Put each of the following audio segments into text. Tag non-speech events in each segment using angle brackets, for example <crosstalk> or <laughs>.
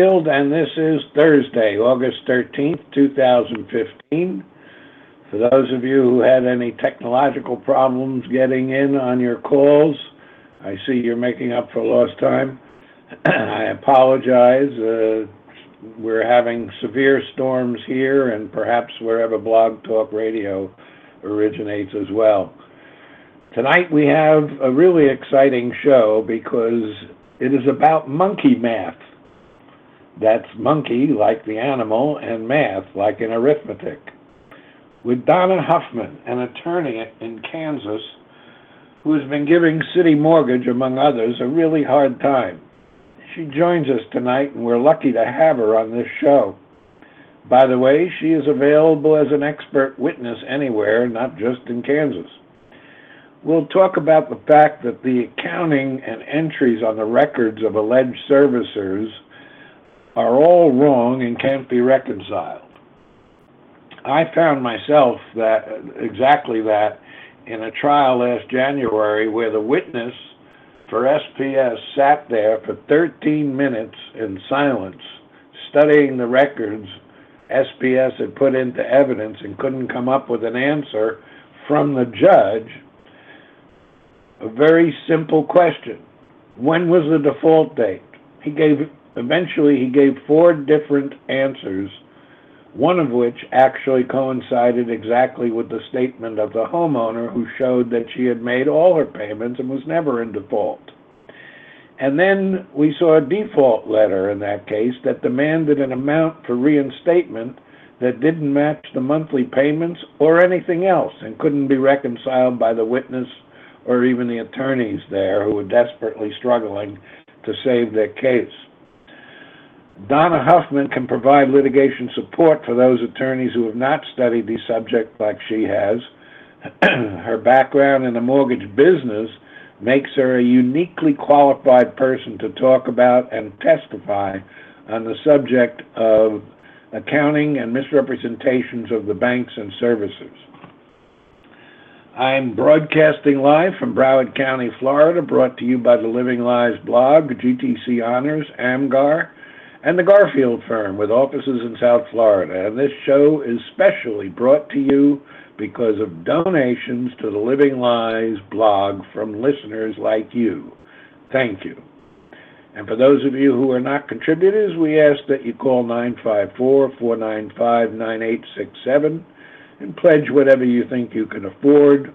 And this is Thursday, August 13th, 2015. For those of you who had any technological problems getting in on your calls, I see you're making up for lost time. <clears throat> I apologize. Uh, we're having severe storms here and perhaps wherever Blog Talk Radio originates as well. Tonight we have a really exciting show because it is about monkey math. That's monkey, like the animal, and math, like in arithmetic. With Donna Huffman, an attorney in Kansas, who has been giving CitiMortgage, among others, a really hard time. She joins us tonight, and we're lucky to have her on this show. By the way, she is available as an expert witness anywhere, not just in Kansas. We'll talk about the fact that the accounting and entries on the records of alleged servicers are all wrong and can't be reconciled. I found myself that exactly that in a trial last January where the witness for SPS sat there for 13 minutes in silence studying the records SPS had put into evidence and couldn't come up with an answer from the judge. A very simple question. When was the default date? He gave Eventually, he gave four different answers, one of which actually coincided exactly with the statement of the homeowner who showed that she had made all her payments and was never in default. And then we saw a default letter in that case that demanded an amount for reinstatement that didn't match the monthly payments or anything else and couldn't be reconciled by the witness or even the attorneys there who were desperately struggling to save their case. Donna Huffman can provide litigation support for those attorneys who have not studied these subjects like she has. <clears throat> her background in the mortgage business makes her a uniquely qualified person to talk about and testify on the subject of accounting and misrepresentations of the banks and services. I'm broadcasting live from Broward County, Florida, brought to you by the Living Lies blog, GTC Honors, AMGAR, and the Garfield Firm with offices in South Florida. And this show is specially brought to you because of donations to the Living Lies blog from listeners like you. Thank you. And for those of you who are not contributors, we ask that you call 954 495 9867 and pledge whatever you think you can afford,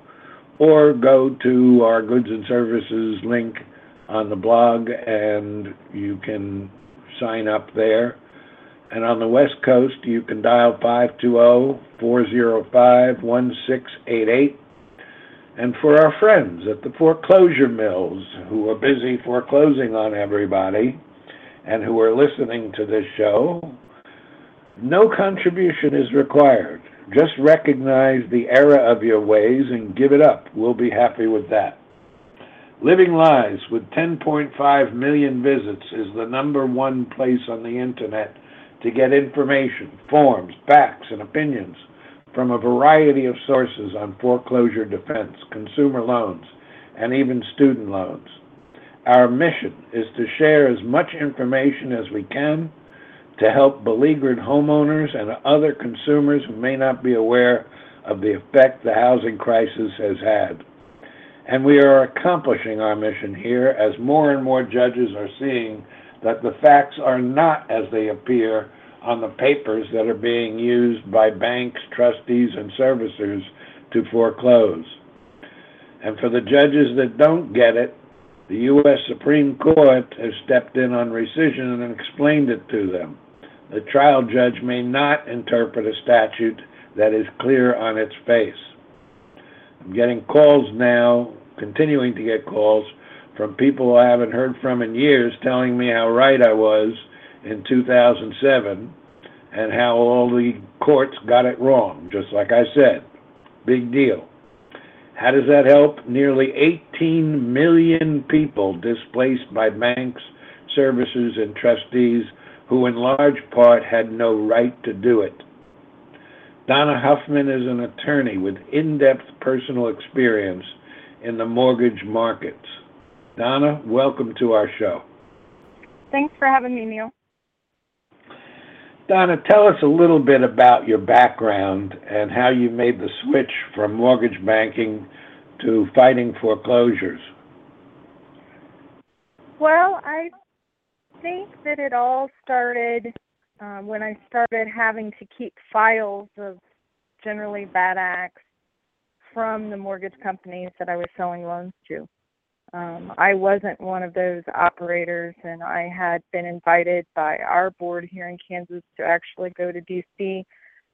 or go to our goods and services link on the blog and you can sign up there. And on the West Coast, you can dial 520-405-1688. And for our friends at the foreclosure mills who are busy foreclosing on everybody and who are listening to this show, no contribution is required. Just recognize the error of your ways and give it up. We'll be happy with that. Living Lies, with 10.5 million visits, is the number one place on the internet to get information, forms, facts, and opinions from a variety of sources on foreclosure defense, consumer loans, and even student loans. Our mission is to share as much information as we can to help beleaguered homeowners and other consumers who may not be aware of the effect the housing crisis has had. And we are accomplishing our mission here as more and more judges are seeing that the facts are not as they appear on the papers that are being used by banks, trustees, and servicers to foreclose. And for the judges that don't get it, the U.S. Supreme Court has stepped in on rescission and explained it to them. The trial judge may not interpret a statute that is clear on its face. I'm getting calls now, continuing to get calls from people I haven't heard from in years telling me how right I was in 2007 and how all the courts got it wrong, just like I said. Big deal. How does that help? Nearly 18 million people displaced by banks, services, and trustees who, in large part, had no right to do it. Donna Huffman is an attorney with in depth personal experience in the mortgage markets. Donna, welcome to our show. Thanks for having me, Neil. Donna, tell us a little bit about your background and how you made the switch from mortgage banking to fighting foreclosures. Well, I think that it all started um, when I started having to keep files of generally bad acts from the mortgage companies that I was selling loans to. Um, I wasn't one of those operators, and I had been invited by our board here in Kansas to actually go to DC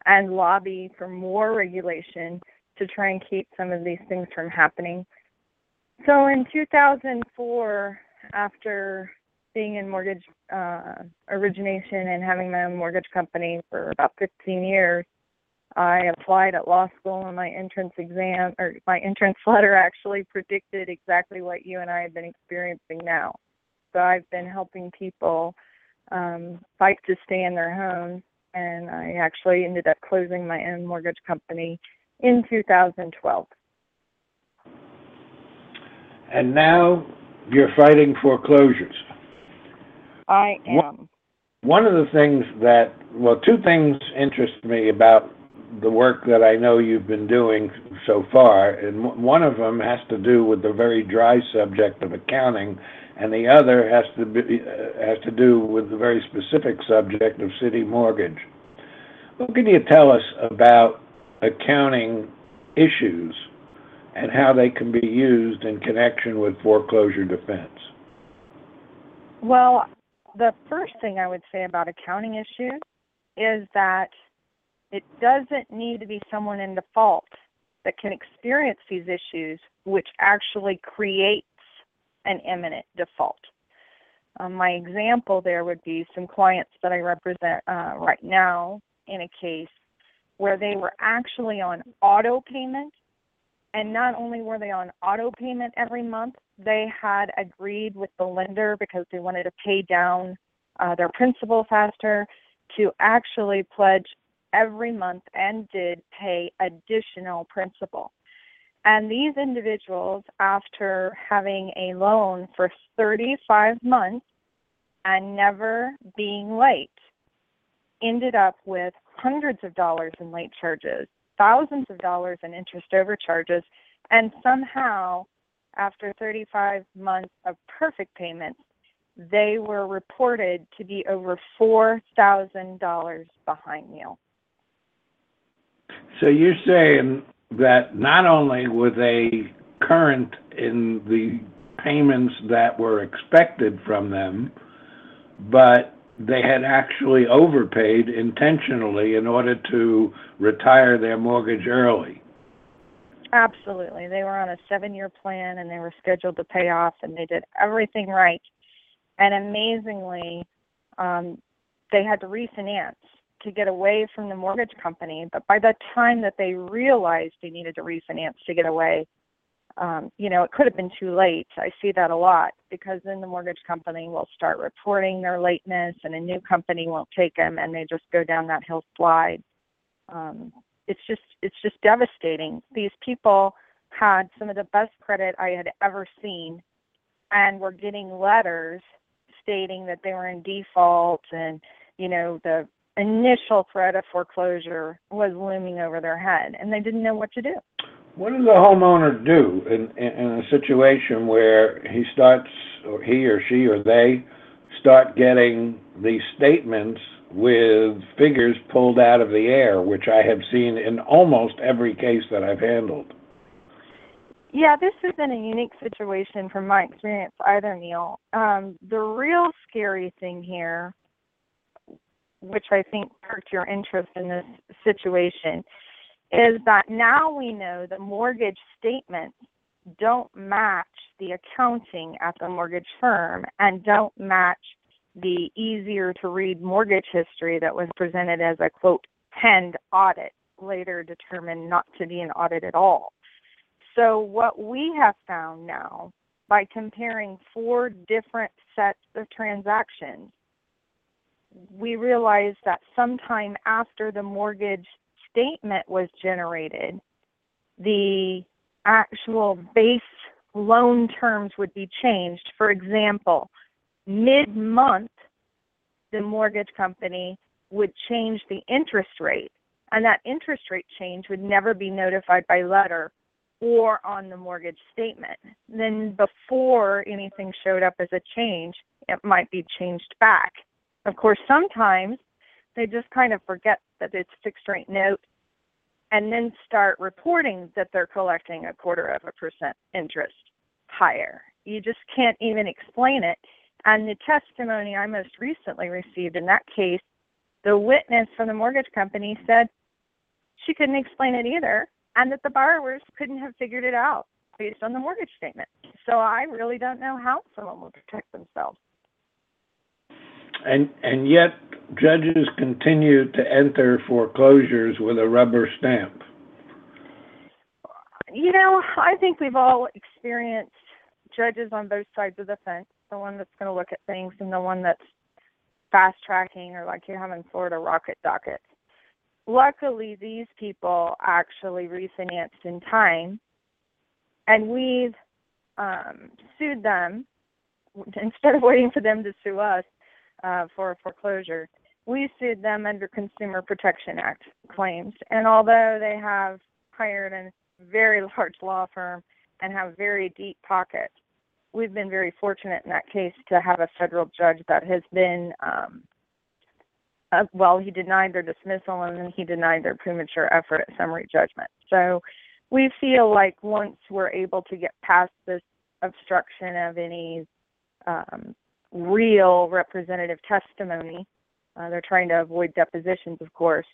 and lobby for more regulation to try and keep some of these things from happening. So in 2004, after being in mortgage uh, origination and having my own mortgage company for about 15 years, I applied at law school and my entrance exam or my entrance <laughs> letter actually predicted exactly what you and I have been experiencing now. So I've been helping people um, fight to stay in their homes, and I actually ended up closing my own mortgage company in 2012. And now you're fighting foreclosures. I am. One of the things that, well, two things interest me about the work that I know you've been doing so far, and one of them has to do with the very dry subject of accounting, and the other has to be, uh, has to do with the very specific subject of CitiMortgage. What can you tell us about accounting issues and how they can be used in connection with foreclosure defense? Well, the first thing I would say about accounting issues is that it doesn't need to be someone in default that can experience these issues, which actually creates an imminent default. Um, my example there would be some clients that I represent uh, right now in a case where they were actually on auto payment. And not only were they on auto payment every month, they had agreed with the lender because they wanted to pay down uh, their principal faster to actually pledge every month and did pay additional principal. And these individuals, after having a loan for 35 months and never being late, ended up with hundreds of dollars in late charges, thousands of dollars in interest overcharges, and somehow, after 35 months of perfect payments, they were reported to be over $4,000 behind Neil. So you're saying that not only were they current in the payments that were expected from them, but they had actually overpaid intentionally in order to retire their mortgage early. Absolutely. They were on a seven year plan and they were scheduled to pay off and they did everything right. And amazingly, um, they had to refinance to get away from the mortgage company. But by the time that they realized they needed to refinance to get away, um, you know, it could have been too late. I see that a lot because then the mortgage company will start reporting their lateness, and a new company won't take them, and they just go down that hill slide. Um, it's just it's just devastating. These people had some of the best credit I had ever seen, and were getting letters stating that they were in default, and you know the initial threat of foreclosure was looming over their head and they didn't know what to do. What does the homeowner do in, in, in a situation where he starts, or he or she or they start getting these statements with figures pulled out of the air, which I have seen in almost every case that I've handled? Yeah, this been a unique situation from my experience either, Neil. Um, the real scary thing here, which I think perked your interest in this situation, is that now we know the mortgage statements don't match the accounting at the mortgage firm and don't match the easier to read mortgage history that was presented as a quote penned audit, later determined not to be an audit at all. So, what we have found now by comparing four different sets of transactions, we realized that sometime after the mortgage statement was generated, the actual base loan terms would be changed. For example, mid month, the mortgage company would change the interest rate, and that interest rate change would never be notified by letter or on the mortgage statement. Then, before anything showed up as a change, it might be changed back. Of course, sometimes they just kind of forget that it's fixed rate note and then start reporting that they're collecting a quarter of a percent interest higher. You just can't even explain it. And the testimony I most recently received in that case, the witness from the mortgage company said she couldn't explain it either and that the borrowers couldn't have figured it out based on the mortgage statement. So I really don't know how someone will protect themselves. And and yet judges continue to enter foreclosures with a rubber stamp. You know, I think we've all experienced judges on both sides of the fence. The one that's going to look at things and the one that's fast tracking or like you have in Florida rocket dockets luckily these people actually refinanced in time and we've um, sued them <laughs> instead of waiting for them to sue us uh, for a foreclosure we sued them under consumer protection act claims and although they have hired a very large law firm and have very deep pockets we've been very fortunate in that case to have a federal judge that has been um, uh, well, he denied their dismissal and then he denied their premature effort at summary judgment. So we feel like once we're able to get past this obstruction of any um, real representative testimony, uh, they're trying to avoid depositions, of course,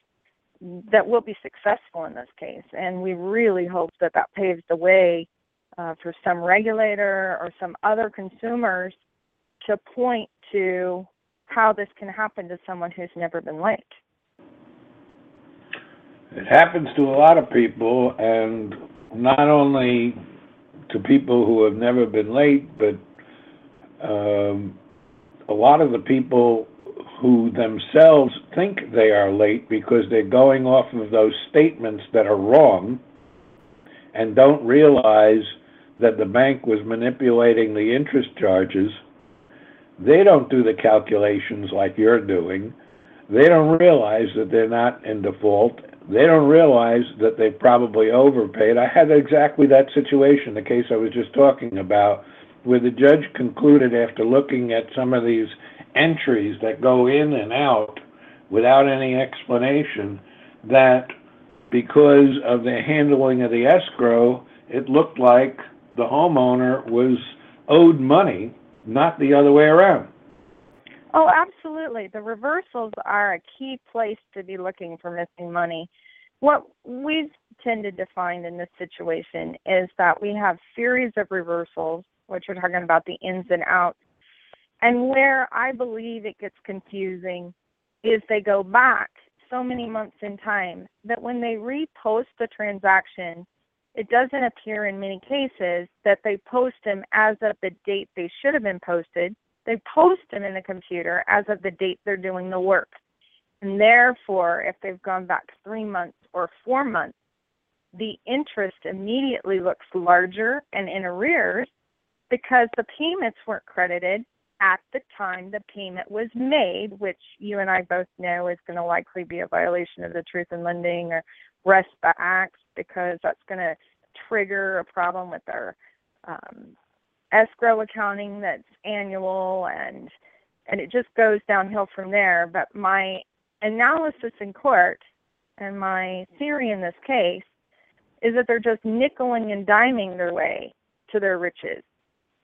that we'll be successful in this case. And we really hope that that paves the way uh, for some regulator or some other consumers to point to how this can happen to someone who's never been late. It happens to a lot of people, and not only to people who have never been late, but um, a lot of the people who themselves think they are late because they're going off of those statements that are wrong and don't realize that the bank was manipulating the interest charges they don't do the calculations like you're doing. They don't realize that they're not in default. They don't realize that they probably overpaid. I had exactly that situation, the case I was just talking about, where the judge concluded after looking at some of these entries that go in and out without any explanation that because of the handling of the escrow, it looked like the homeowner was owed money not the other way around. Oh, absolutely. The reversals are a key place to be looking for missing money. What we've tended to find in this situation is that we have series of reversals, which we're talking about the ins and outs. And where I believe it gets confusing is they go back so many months in time that when they repost the transaction, it doesn't appear in many cases that they post them as of the date they should have been posted. They post them in the computer as of the date they're doing the work. And therefore, if they've gone back three months or four months, the interest immediately looks larger and in arrears because the payments weren't credited at the time the payment was made, which you and I both know is going to likely be a violation of the Truth in Lending or RESPA Acts because that's going to trigger a problem with their um, escrow accounting that's annual and and it just goes downhill from there. But my analysis in court and my theory in this case is that they're just nickeling and diming their way to their riches.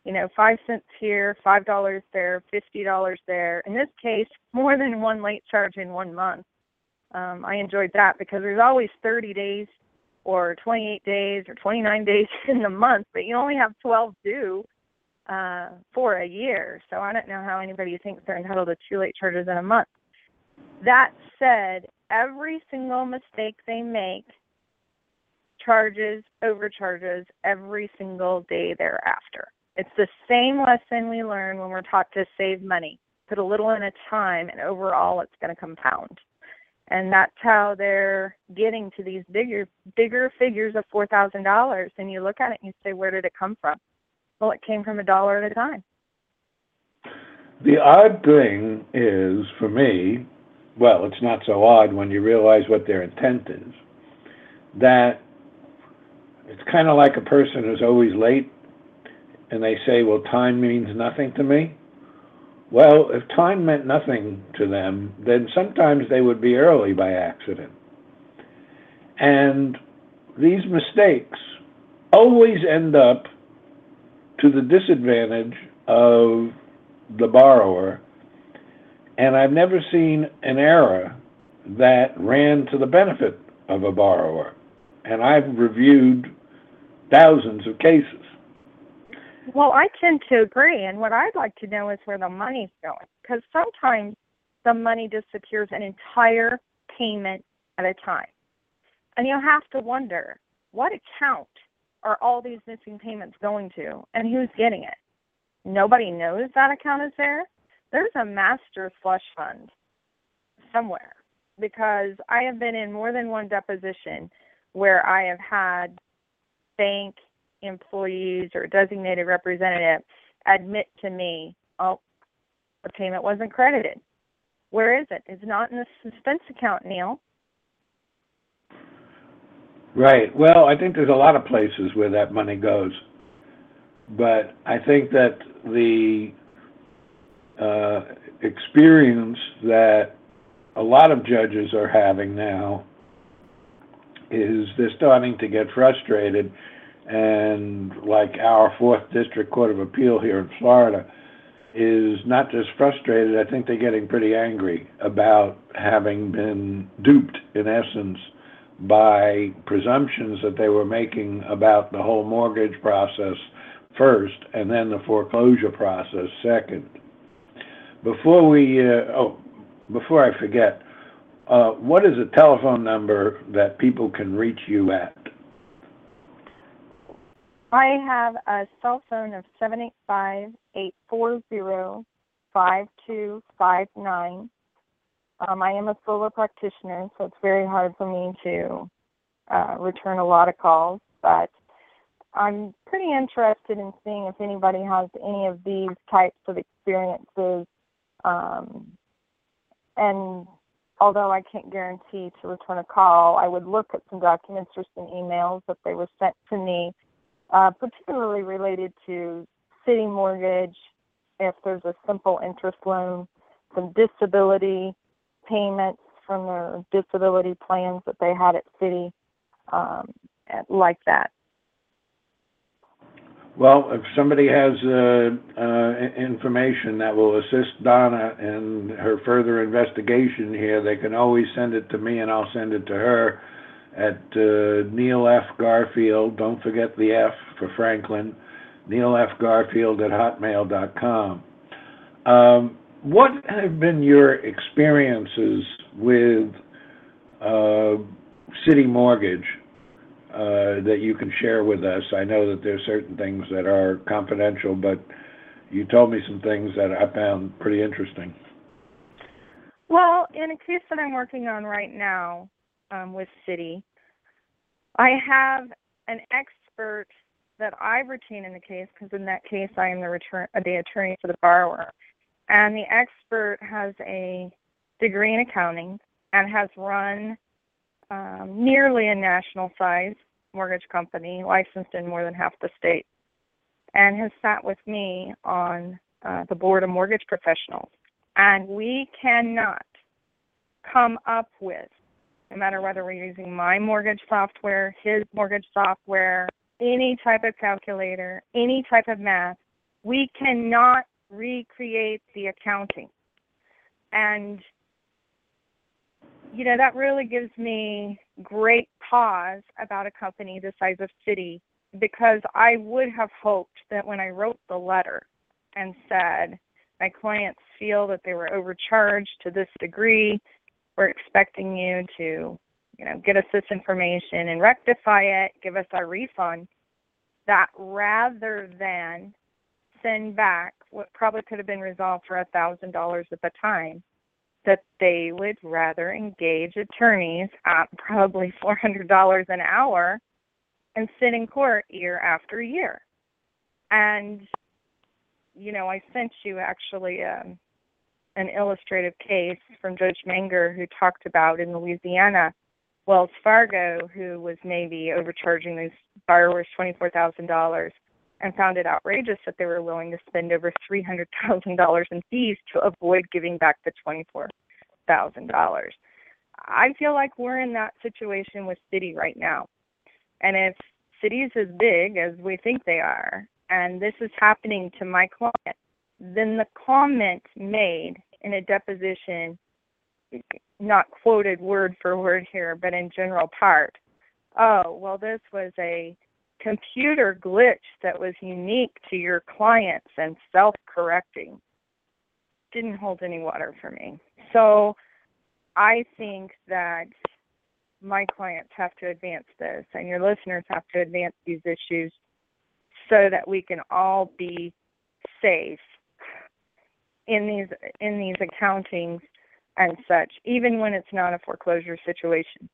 You know, five cents here, five dollars there, fifty dollars there. In this case, more than one late charge in one month. Um, I enjoyed that because there's always 30 days or 28 days or 29 <laughs> days in the month, but you only have 12 due uh, for a year. So I don't know how anybody thinks they're entitled to two late charges in a month. That said, every single mistake they make charges overcharges every single day thereafter. It's the same lesson we learn when we're taught to save money. Put a little in a time, and overall, it's going to compound. And that's how they're getting to these bigger, bigger figures of four thousand dollars. And you look at it and you say, where did it come from? Well, it came from a dollar at a time. The odd thing is, for me, well, it's not so odd when you realize what their intent is, that it's kind of like a person who's always late and they say, well, time means nothing to me. Well, if time meant nothing to them, then sometimes they would be early by accident. And these mistakes always end up to the disadvantage of the borrower. And I've never seen an error that ran to the benefit of a borrower. And I've reviewed thousands of cases. Well, I tend to agree. And what I'd like to know is where the money's going. Because sometimes the money disappears an entire payment at a time. And you have to wonder what account are all these missing payments going to and who's getting it? Nobody knows that account is there. There's a master slush fund somewhere because I have been in more than one deposition where I have had bank employees or designated representative admit to me, oh, the payment wasn't credited. Where is it? It's not in the suspense account, Neil. Right. Well, I think there's a lot of places where that money goes. But I think that the uh, experience that a lot of judges are having now is they're starting to get frustrated and like our fourth district court of appeal here in Florida is not just frustrated, I think they're getting pretty angry about having been duped in essence by presumptions that they were making about the whole mortgage process first and then the foreclosure process second. Before we, uh, oh, before I forget, uh, what is a telephone number that people can reach you at? I have a cell phone of seven eight five eight four zero five two five nine. Um, I am a solo practitioner, so it's very hard for me to uh, return a lot of calls, but I'm pretty interested in seeing if anybody has any of these types of experiences. Um, and although I can't guarantee to return a call, I would look at some documents or some emails that they were sent to me uh, particularly related to CitiMortgage, if there's a simple interest loan, some disability payments from their disability plans that they had at city, um, like that. Well, if somebody has uh, uh, information that will assist Donna in her further investigation here, they can always send it to me and I'll send it to her at uh, Neil F. Garfield. Don't forget the F for Franklin. Neil F. Garfield at hotmail.com. Um, what have been your experiences with uh, CitiMortgage uh, that you can share with us? I know that there's certain things that are confidential, but you told me some things that I found pretty interesting. Well, in a case that I'm working on right now, um, with Citi. I have an expert that I retain in the case because in that case I am the return uh, the attorney for the borrower, and the expert has a degree in accounting and has run um, nearly a national size mortgage company licensed in more than half the state and has sat with me on uh, the board of mortgage professionals. And we cannot come up with, no matter whether we're using my mortgage software, his mortgage software, any type of calculator, any type of math, we cannot recreate the accounting. And, you know, that really gives me great pause about a company the size of Citi because I would have hoped that when I wrote the letter and said, my clients feel that they were overcharged to this degree, we're expecting you to, you know, get us this information and rectify it, give us our refund, that rather than send back what probably could have been resolved for a thousand dollars at the time, that they would rather engage attorneys at probably four hundred dollars an hour and sit in court year after year. And you know, I sent you actually um, an illustrative case from Judge Magner who talked about in Louisiana Wells Fargo, who was maybe overcharging these borrowers $24,000 and found it outrageous that they were willing to spend over $300,000 in fees to avoid giving back the $24,000. I feel like we're in that situation with Citi right now. And if Citi's as big as we think they are, and this is happening to my client, then the comment made in a deposition, not quoted word for word here, but in general part, oh, well, this was a computer glitch that was unique to your clients and self correcting didn't hold any water for me. So I think that my clients have to advance this and your listeners have to advance these issues so that we can all be safe in these in these accountings and such, even when it's not a foreclosure situation.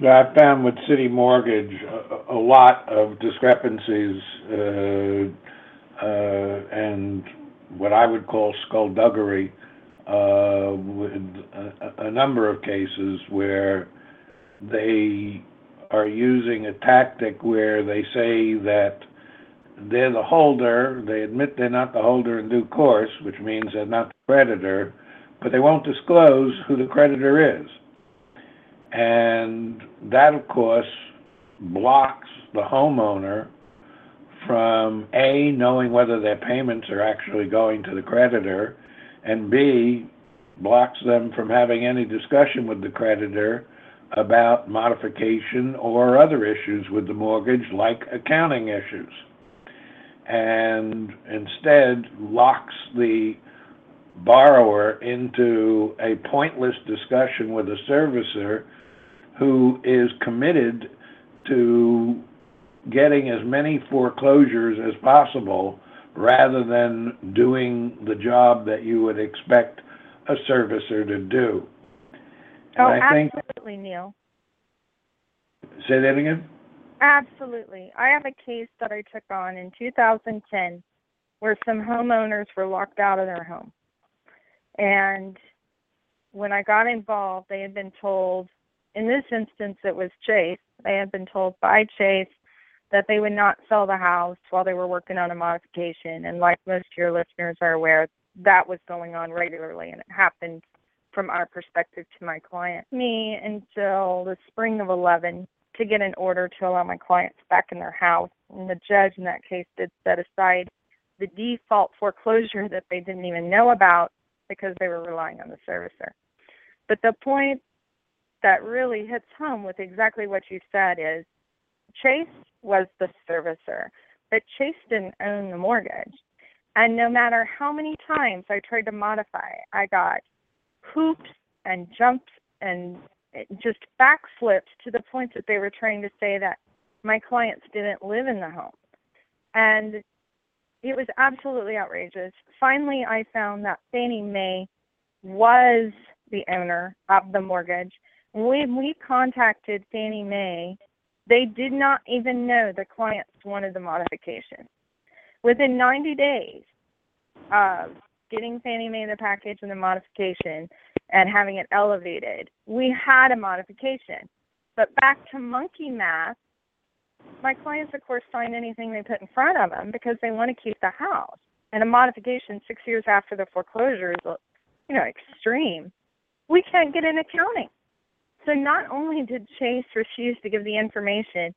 Yeah, I found with CitiMortgage a, a lot of discrepancies uh, uh, and what I would call skullduggery uh, with a, a number of cases where they are using a tactic where they say that they're the holder, they admit they're not the holder in due course, which means they're not the creditor, but they won't disclose who the creditor is. And that, of course, blocks the homeowner from A, knowing whether their payments are actually going to the creditor, and B, blocks them from having any discussion with the creditor about modification or other issues with the mortgage, like accounting issues, and instead locks the borrower into a pointless discussion with a servicer who is committed to getting as many foreclosures as possible rather than doing the job that you would expect a servicer to do. Oh, I absolutely, think, Neil. Say that again? Absolutely. I have a case that I took on in 2010 where some homeowners were locked out of their home. And when I got involved, they had been told, in this instance, it was Chase, they had been told by Chase that they would not sell the house while they were working on a modification. And like most of your listeners are aware, that was going on regularly and it happened from our perspective to my client. Me until the spring of 11 to get an order to allow my clients back in their house. And the judge in that case did set aside the default foreclosure that they didn't even know about because they were relying on the servicer. But the point that really hits home with exactly what you said is Chase was the servicer, but Chase didn't own the mortgage. And no matter how many times I tried to modify, I got hoops and jumps and just backflipped to the point that they were trying to say that my clients didn't live in the home. And it was absolutely outrageous. Finally, I found that Fannie Mae was the owner of the mortgage. When we contacted Fannie Mae, they did not even know the clients wanted the modification. Within 90 days of getting Fannie Mae the package and the modification and having it elevated, we had a modification. But back to monkey math, my clients, of course, sign anything they put in front of them because they want to keep the house. And a modification six years after the foreclosure is, you know, extreme. We can't get an accounting. So not only did Chase refuse to give the information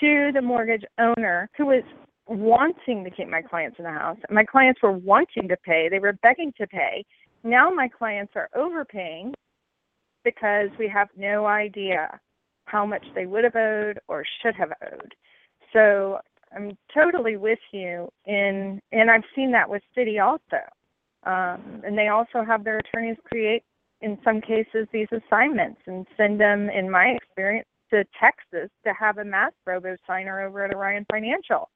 to the mortgage owner who was wanting to keep my clients in the house, my clients were wanting to pay, they were begging to pay. Now my clients are overpaying because we have no idea how much they would have owed or should have owed. So I'm totally with you in, and I've seen that with Citi also. Um, and they also have their attorneys create, in some cases, these assignments and send them, in my experience, to Texas to have a mass robo signer over at Orion Financial.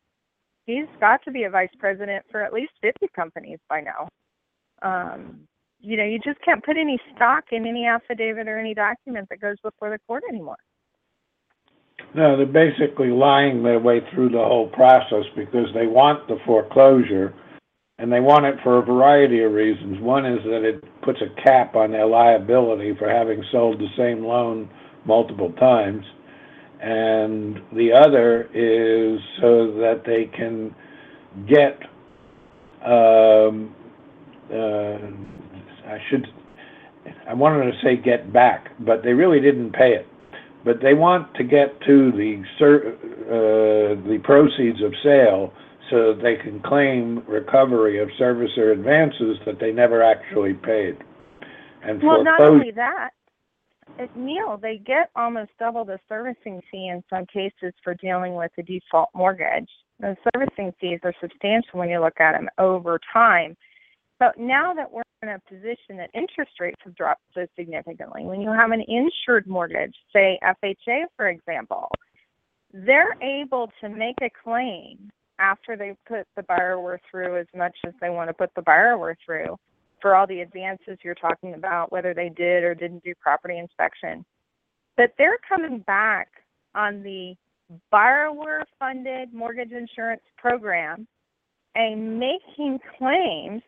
He's got to be a vice president for at least 50 companies by now. Um, you know, you just can't put any stock in any affidavit or any document that goes before the court anymore. No, they're basically lying their way through the whole process because they want the foreclosure and they want it for a variety of reasons. One is that it puts a cap on their liability for having sold the same loan multiple times. And the other is so that they can get, um, uh, I should, I wanted to say get back, but they really didn't pay it but they want to get to the uh, the proceeds of sale so that they can claim recovery of servicer advances that they never actually paid. And well, not only that, Neil, they get almost double the servicing fee in some cases for dealing with a default mortgage. The servicing fees are substantial when you look at them over time. But now that we're in a position that interest rates have dropped so significantly, when you have an insured mortgage, say FHA, for example, they're able to make a claim after they put the borrower through as much as they want to put the borrower through for all the advances you're talking about, whether they did or didn't do property inspection. But they're coming back on the borrower funded mortgage insurance program and making claims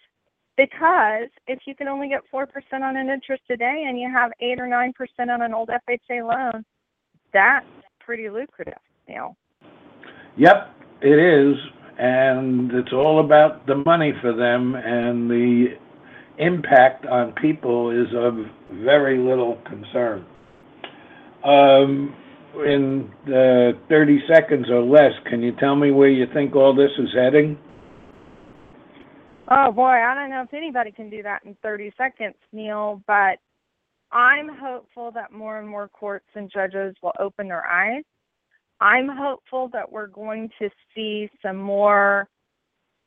because if you can only get 4% on an interest today and you have 8 or 9% on an old FHA loan, that's pretty lucrative, know. Yep, it is. And it's all about the money for them, and the impact on people is of very little concern. Um, in uh, 30 seconds or less, can you tell me where you think all this is heading? Oh boy, I don't know if anybody can do that in 30 seconds, Neil, but I'm hopeful that more and more courts and judges will open their eyes. I'm hopeful that we're going to see some more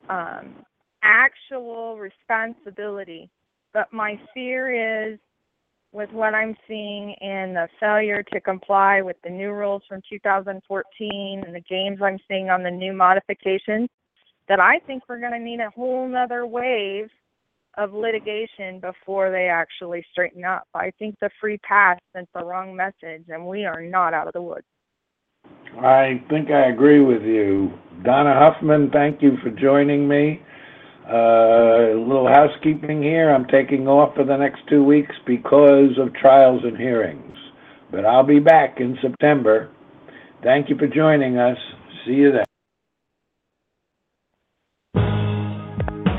um, actual responsibility. But my fear is with what I'm seeing in the failure to comply with the new rules from 2014 and the games I'm seeing on the new modifications, that I think we're going to need a whole nother wave of litigation before they actually straighten up. I think the free pass sent the wrong message, and we are not out of the woods. I think I agree with you. Donna Huffman, thank you for joining me. Uh, a little housekeeping here. I'm taking off for the next two weeks because of trials and hearings, but I'll be back in September. Thank you for joining us. See you then.